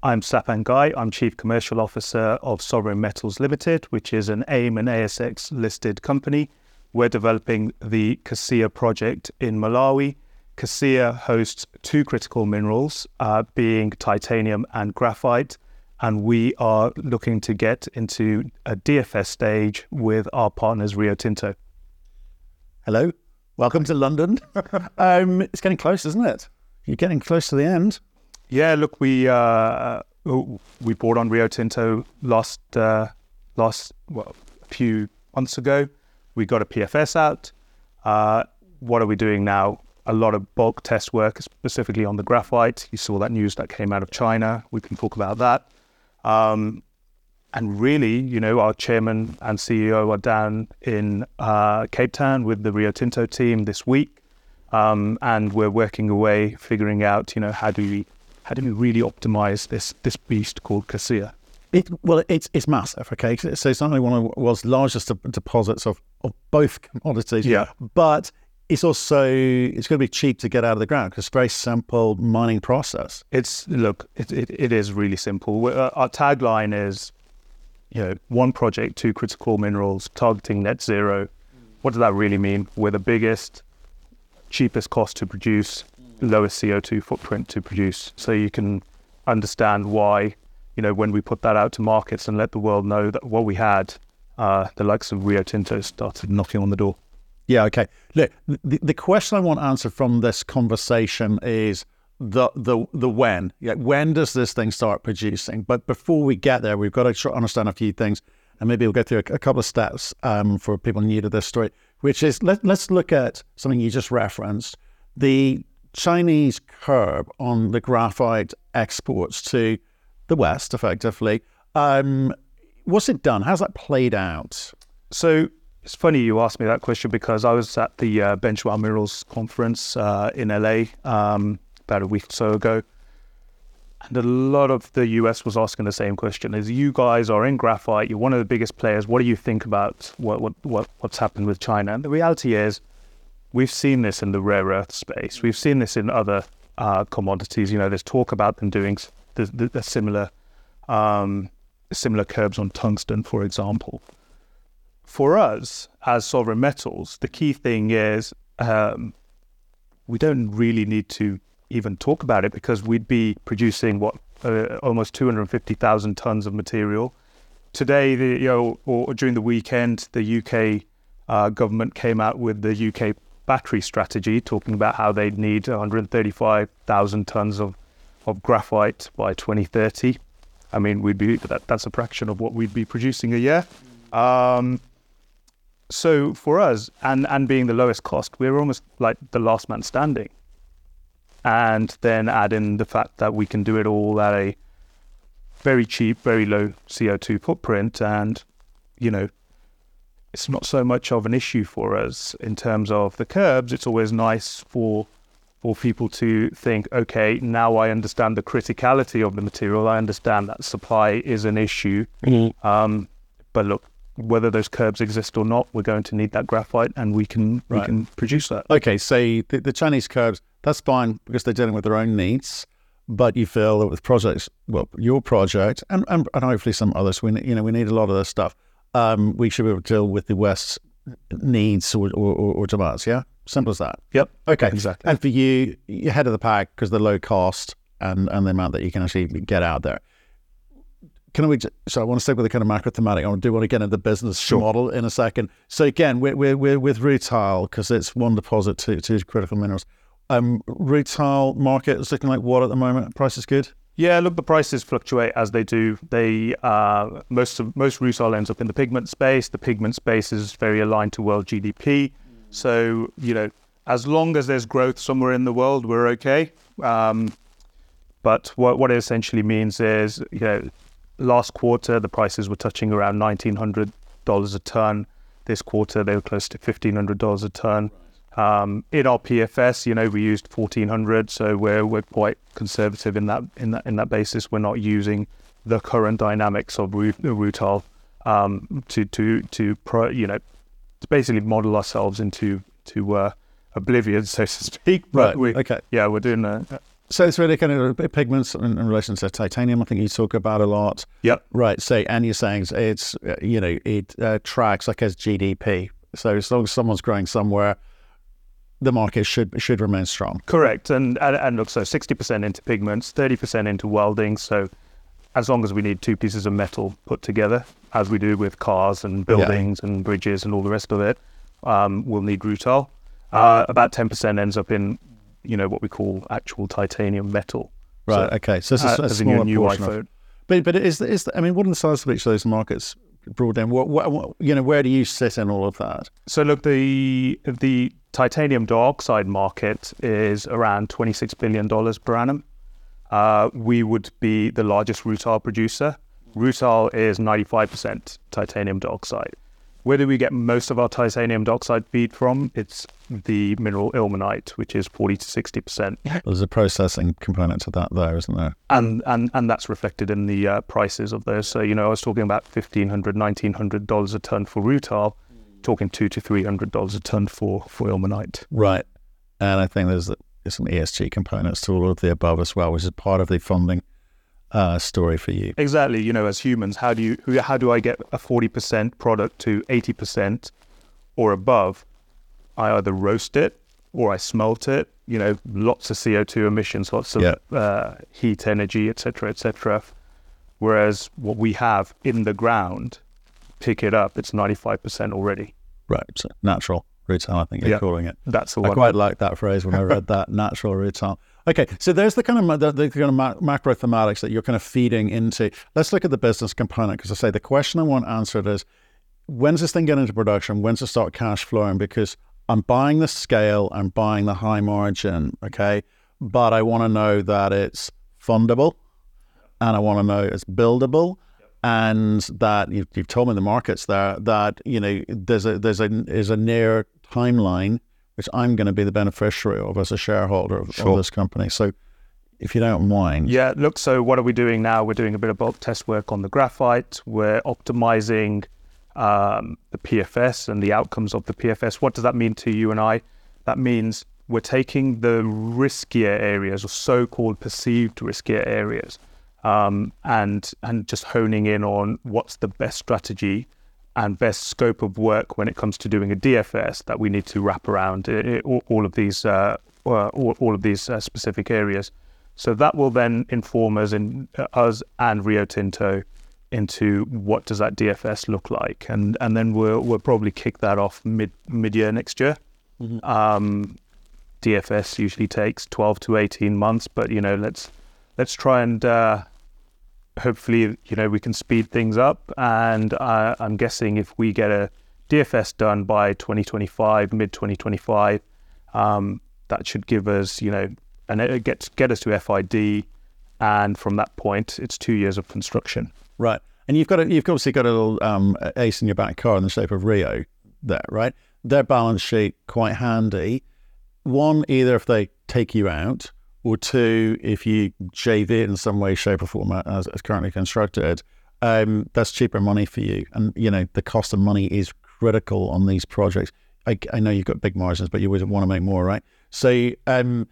I'm Sapan Ghai. I'm Chief Commercial Officer of Sovereign Metals Limited, which is an AIM and ASX listed company. We're developing the Kasiya project in Malawi. Kasiya hosts two critical minerals, uh, being titanium and graphite, and we are looking to get into a DFS stage with our partners Rio Tinto. Hello, welcome to London. um, it's getting close, isn't it? You're getting close to the end. Yeah, look, we uh, we bought on Rio Tinto last uh, last well, a few months ago. We got a PFS out. Uh, what are we doing now? A lot of bulk test work, specifically on the graphite. You saw that news that came out of China. We can talk about that. Um, and really, you know, our chairman and CEO are down in uh, Cape Town with the Rio Tinto team this week, um, and we're working away, figuring out, you know, how do we how do we really optimize this this beast called Kasiya? It, well, it's it's massive. Okay, so it's not only one of the world's largest deposits of, of both commodities. Yeah, but it's also it's going to be cheap to get out of the ground because it's a very simple mining process. It's look, it it, it is really simple. Uh, our tagline is, you know, one project, two critical minerals, targeting net zero. What does that really mean? We're the biggest, cheapest cost to produce, lowest CO2 footprint to produce. So you can understand why, you know, when we put that out to markets and let the world know that what we had, uh, the likes of Rio Tinto started knocking on the door. Yeah, okay. Look, the, the question I want answered from this conversation is the the the when. Yeah, when does this thing start producing? But before we get there, we've got to understand a few things, and maybe we'll go through a, a couple of steps um, for people new to this story. Which is let let's look at something you just referenced: the Chinese curb on the graphite exports to the West, effectively. Um, what's it done? How's that played out? So it's funny you asked me that question because I was at the uh, Benchmark Minerals conference uh, in LA um, about a week or so ago. And a lot of the US was asking the same question: Is you guys are in graphite, you're one of the biggest players. What do you think about what what, what what's happened with China? And the reality is, We've seen this in the rare earth space. We've seen this in other uh, commodities. You know, there's talk about them doing the, the, the similar um, similar curbs on tungsten, for example. For us as sovereign metals, the key thing is um, we don't really need to even talk about it because we'd be producing what uh, almost 250,000 tons of material. Today, the, you know, or during the weekend, the UK uh, government came out with the UK battery strategy, talking about how they'd need 135,000 tons of, of graphite by 2030. I mean, we'd be that, that's a fraction of what we'd be producing a year. Um, so for us, and and being the lowest cost, we're almost like the last man standing. And then add in the fact that we can do it all at a very cheap, very low CO2 footprint, and you know, it's not so much of an issue for us in terms of the curbs. It's always nice for for people to think, okay, now I understand the criticality of the material. I understand that supply is an issue. Mm-hmm. Um, but look, whether those curbs exist or not, we're going to need that graphite, and we can right. we can produce that. Okay, so the, the Chinese curbs, that's fine because they're dealing with their own needs. But you feel that with projects, well, your project and, and, and hopefully some others, we you know we need a lot of this stuff um, we should be able to deal with the West's needs or, or, or, demands. Yeah, simple as that. Yep. Okay. Exactly. And for you, you're head of the pack because the low cost and and the amount that you can actually get out there. Can we? So I want to stay with the kind of macro thematic. I do want to get into the business sure. model in a second. So again, we're we're, we're with rutile because it's one deposit to to critical minerals. Um, rutile market is looking like what at the moment? Price is good. Yeah, look, the prices fluctuate as they do. They uh, most of most rutile ends up in the pigment space. The pigment space is very aligned to world GDP. So you know, as long as there's growth somewhere in the world, we're okay. Um, but what what it essentially means is, you know, last quarter the prices were touching around nineteen hundred dollars a ton. This quarter they were close to fifteen hundred dollars a ton. Um, in our PFS, you know, we used 1400, so we're we're quite conservative in that in that in that basis. We're not using the current dynamics of rutile um, to to to pro, you know to basically model ourselves into to uh, oblivion, so to speak. But right. We, okay. Yeah, we're doing that. So it's really kind of pigments in, in relation to titanium. I think you talk about a lot. Yep. Right. So, and you're saying it's uh, you know it uh, tracks like as GDP. So as long as someone's growing somewhere, the market should should remain strong. Correct. And and, and look, so sixty percent into pigments, thirty percent into welding. So as long as we need two pieces of metal put together, as we do with cars and buildings yeah. and bridges and all the rest of it, um, we'll need rutile. Uh, about ten percent ends up in you know what we call actual titanium metal. Right. So, okay. So this is uh, a smaller new iPhone. Of, but but is is I mean, what are the size of each of those markets What, what, what, you know, where do you sit in all of that? So look, the the titanium dioxide market is around twenty six billion dollars per annum. Uh, we would be the largest rutile producer. Rutile is ninety five percent titanium dioxide. Where do we get most of our titanium dioxide feed from? It's the mineral ilmenite, which is 40 to 60%. There's a processing component to that there, isn't there? And and, and that's reflected in the uh, prices of those. So, you know, I was talking about $1,500, $1,900 a ton for rutile, talking two to $300 a ton for, for ilmenite. Right. And I think there's, there's some ESG components to all of the above as well, which is part of the funding uh, story for you. Exactly. You know, as humans, how do you how do I get a forty percent product to eighty percent or above? I either roast it or I smelt it. You know, lots of CO two emissions, lots of uh, heat energy, etc., etc. Whereas what we have in the ground, pick it up, it's ninety five percent already. Right. So natural rutile, I think you're calling it. That's the one. I quite like that phrase when I read that natural rutile. Okay, so there's the kind of the, the kind of macro thematics that you're kind of feeding into. Let's look at the business component because I say the question I want answered is when's this thing get into production? When's it start cash flowing? Because I'm buying the scale, I'm buying the high margin, okay, but I want to know that it's fundable, and I want to know it's buildable, and that you've told me the markets there that you know there's a there's a is a near timeline which I'm going to be the beneficiary of as a shareholder of, sure. of this company. So if you don't mind. Yeah, look, so what are we doing now? We're doing a bit of bulk test work on the graphite. We're optimizing um, the PFS and the outcomes of the PFS. What does that mean to you and I? That means we're taking the riskier areas or so-called perceived riskier areas um, and and just honing in on what's the best strategy and best scope of work when it comes to doing a DFS that we need to wrap around uh, uh, all of these uh, all, all, of these uh, specific areas. So that will then inform us in uh, us and Rio Tinto into what does that DFS look like, and and then we'll we'll probably kick that off mid mid year next year. Mm-hmm. Um, DFS usually takes twelve to eighteen months, but you know let's let's try and uh, hopefully, you know, we can speed things up. And uh, I'm guessing if we get a DFS done by 2025, mid 2025, um, that should give us, you know, and it gets get us to FID. And from that point, it's two years of construction. Right. And you've got a, you've obviously got a little um, ace in your back car in the shape of Rio there, right? Their balance sheet quite handy. One, either if they take you out, or two, if you JV it in some way, shape, or form as, as currently constructed, um, that's cheaper money for you. And you know the cost of money is critical on these projects. I, I know you've got big margins, but you would want to make more, right? So um,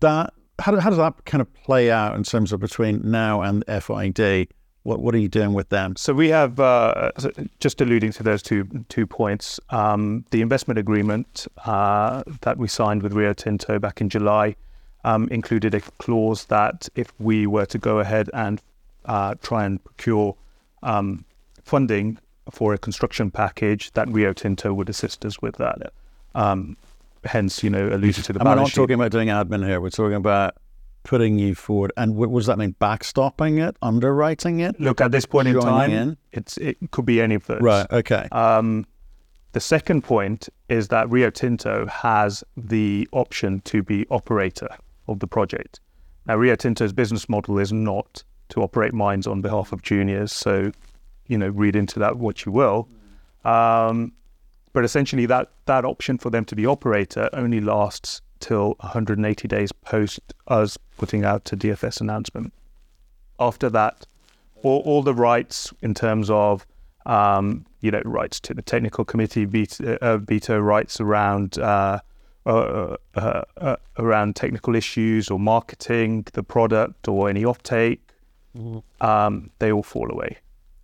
that how, how does that kind of play out in terms of between now and FID? What what are you doing with them? So we have uh, just alluding to those two two points. Um, the investment agreement uh, that we signed with Rio Tinto back in July um, included a clause that if we were to go ahead and uh, try and procure um, funding for a construction package, that Rio Tinto would assist us with that. Um, hence, you know, alluded to the. And we're not sheet. talking about doing admin here. We're talking about putting you forward. And what, what does that mean? Backstopping it, underwriting it? Look, at this point in time, in? it's it could be any of those. Right. Okay. Um, the second point is that Rio Tinto has the option to be operator of the project. Now, Rio Tinto's business model is not to operate mines on behalf of juniors, so you know, read into that what you will. Um, but essentially, that that option for them to be operator only lasts till 180 days post us putting out a DFS announcement. After that, all, all the rights in terms of um, you know rights to the technical committee, veto, uh, veto rights around uh, uh, uh, uh, around technical issues or marketing the product or any offtake, um, they all fall away.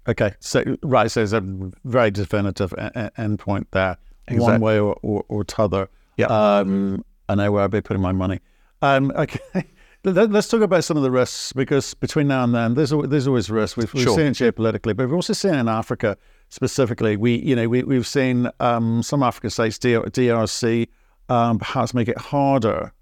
Okay, so right, so there's a very definitive endpoint there, one way or, or, or t'other. Yeah. Um, I know where I'll be putting my money. Um, okay, Let- let's talk about some of the risks because between now and then, there's al- there's always risks. We've, we've Sure. seen it geopolitically, but we've also seen it in Africa specifically. We you know we we've seen um, some African states, DR, DRC, um, perhaps make it harder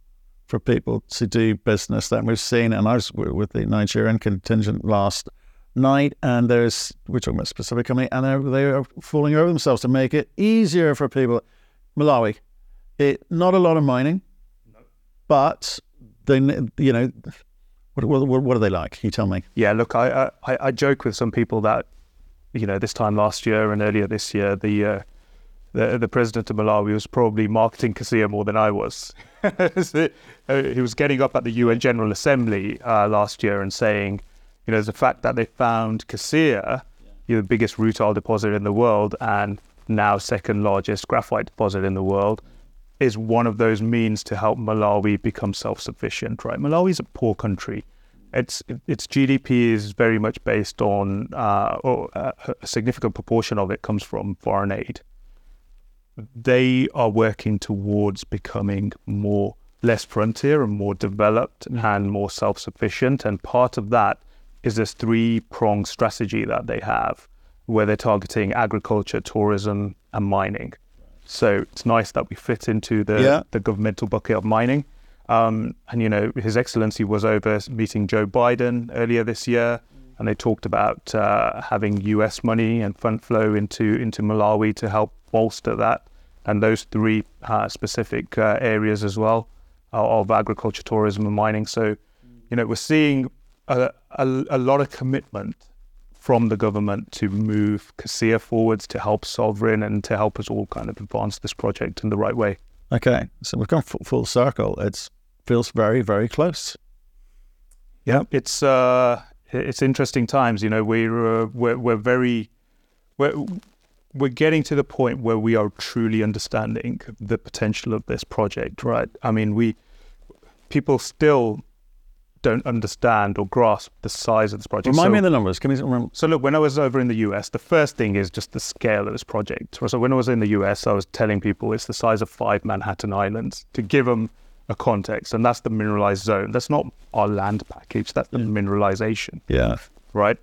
for people to do business than we've seen. And I was with the Nigerian contingent last night, and there's we're talking about a specific company, and they're they are falling over themselves to make it easier for people. Malawi, it not a lot of mining, but they you know what what, what what are they like? You tell me. Yeah, look, I, I I joke with some people that you know this time last year and earlier this year, the uh, the, the president of Malawi was probably marketing Kasiya more than I was. So, uh, he was getting up at the UN General Assembly uh, last year and saying, you know, the fact that they found you know, the biggest rutile deposit in the world and now second largest graphite deposit in the world, is one of those means to help Malawi become self-sufficient. Right? Malawi is a poor country. Its its GDP is very much based on, uh, or uh, a significant proportion of it comes from foreign aid they are working towards becoming more less frontier and more developed and more self-sufficient and part of that is this three-pronged strategy that they have where they're targeting agriculture tourism and mining so it's nice that we fit into the Yeah. the governmental bucket of mining um, and you know his excellency was over meeting joe biden earlier this year and they talked about uh, having U.S. money and fund flow into into Malawi to help bolster that, and those three uh, specific uh, areas as well uh, of agriculture, tourism, and mining. So, you know, we're seeing a, a, a lot of commitment from the government to move Kasiya forwards to help Sovereign and to help us all kind of advance this project in the right way. Okay, so we've gone full, full circle. It feels very very close. Yeah, it's uh, it's interesting times. You know, we're uh, we're we're very we're we're getting to the point where we are truly understanding the potential of this project. Right? I mean, we people still don't understand or grasp the size of this project. Remind So- me of the numbers. Can we remember? so look, when I was over in the US, the first thing is just the scale of this project. So when I was in the US, I was telling people it's the size of five Manhattan Islands to give them a context, and that's the mineralized zone. That's not our land package. That's the mineralization, Yeah. right?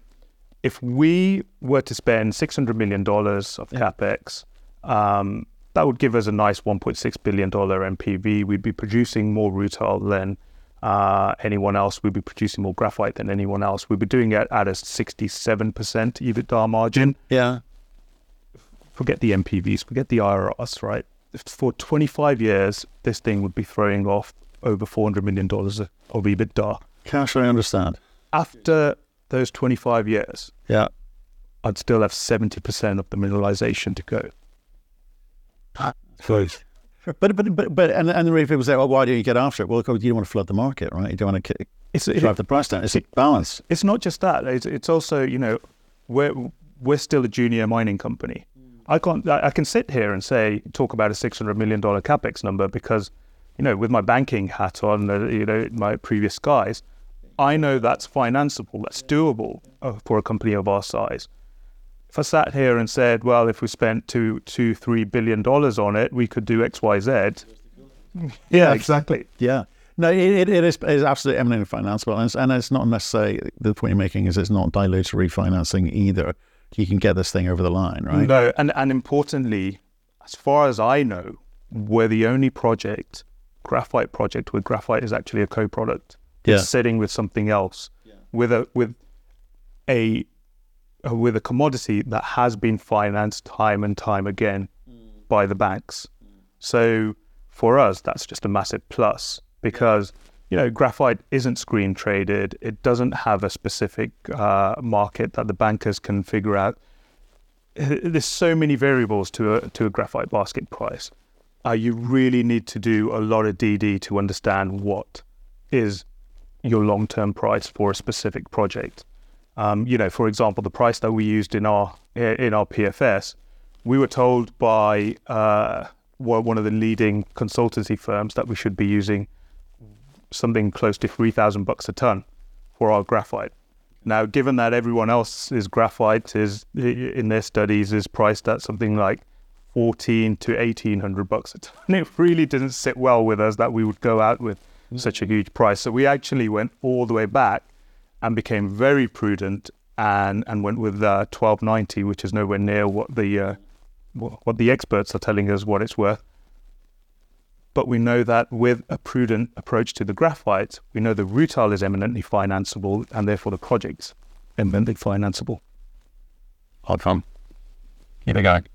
If we were to spend six hundred million dollars of capex, um, that would give us a nice one point six billion dollar NPV. We'd be producing more rutile than uh, anyone else. We'd be producing more graphite than anyone else. We'd be doing it at a sixty-seven percent EBITDA margin. Yeah. Forget the NPVs, forget the IRRs, right? For twenty-five years, this thing would be throwing off over four hundred million dollars of EBITDA. Cash, I understand. After those twenty-five years, Yeah. I'd still have 70% of the mineralization to go. But but but but and and the real people say, well, why don't you get after it? Well, you don't want to flood the market, right? You don't want to It's, drive the price down. It's a balance. it's not just that. It's, it's also, you know, we're, we're still a junior mining company. I can't, I I can sit here and say, talk about a $600 million capex number because, you know, with my banking hat on, uh, you know, my previous guys, I know that's financeable, that's doable uh, for a company of our size. If I sat here and said, well, if we spent two, two, three billion dollars on it, we could do X, Y, Z. Yeah, exactly. Yeah. No, it, it, is it is absolutely eminently financeable, and it's, and it's not necessarily the point you're making is it's not dilutory financing either. You can get this thing over the line, right? No, and, and importantly, as far as I know, we're the only project, graphite project, where graphite is actually a co-product. Yeah. It's sitting with something else, with a with a uh, with a commodity that has been financed time and time again by the banks. So for us, that's just a massive plus because you know graphite isn't screen traded. It doesn't have a specific uh, market that the bankers can figure out. There's so many variables to a to a graphite basket price. Uh, you really need to do a lot of DD to understand what is your long-term price for a specific project. Um, you know, for example, the price that we used in our in our PFS, we were told by uh, one of the leading consultancy firms that we should be using something close to 3,000 bucks a ton for our graphite. Now, given that everyone else's graphite is in their studies is priced at something like 14 to 1800 bucks a ton, it really didn't sit well with us that we would go out with. Such a huge price. So we actually went all the way back and became very prudent and and went with uh, 1290, which is nowhere near what the uh, what the experts are telling us what it's worth. But we know that with a prudent approach to the graphite, we know the rutile is eminently financeable and therefore the project's eminently financeable. Hard fun. Keep it going.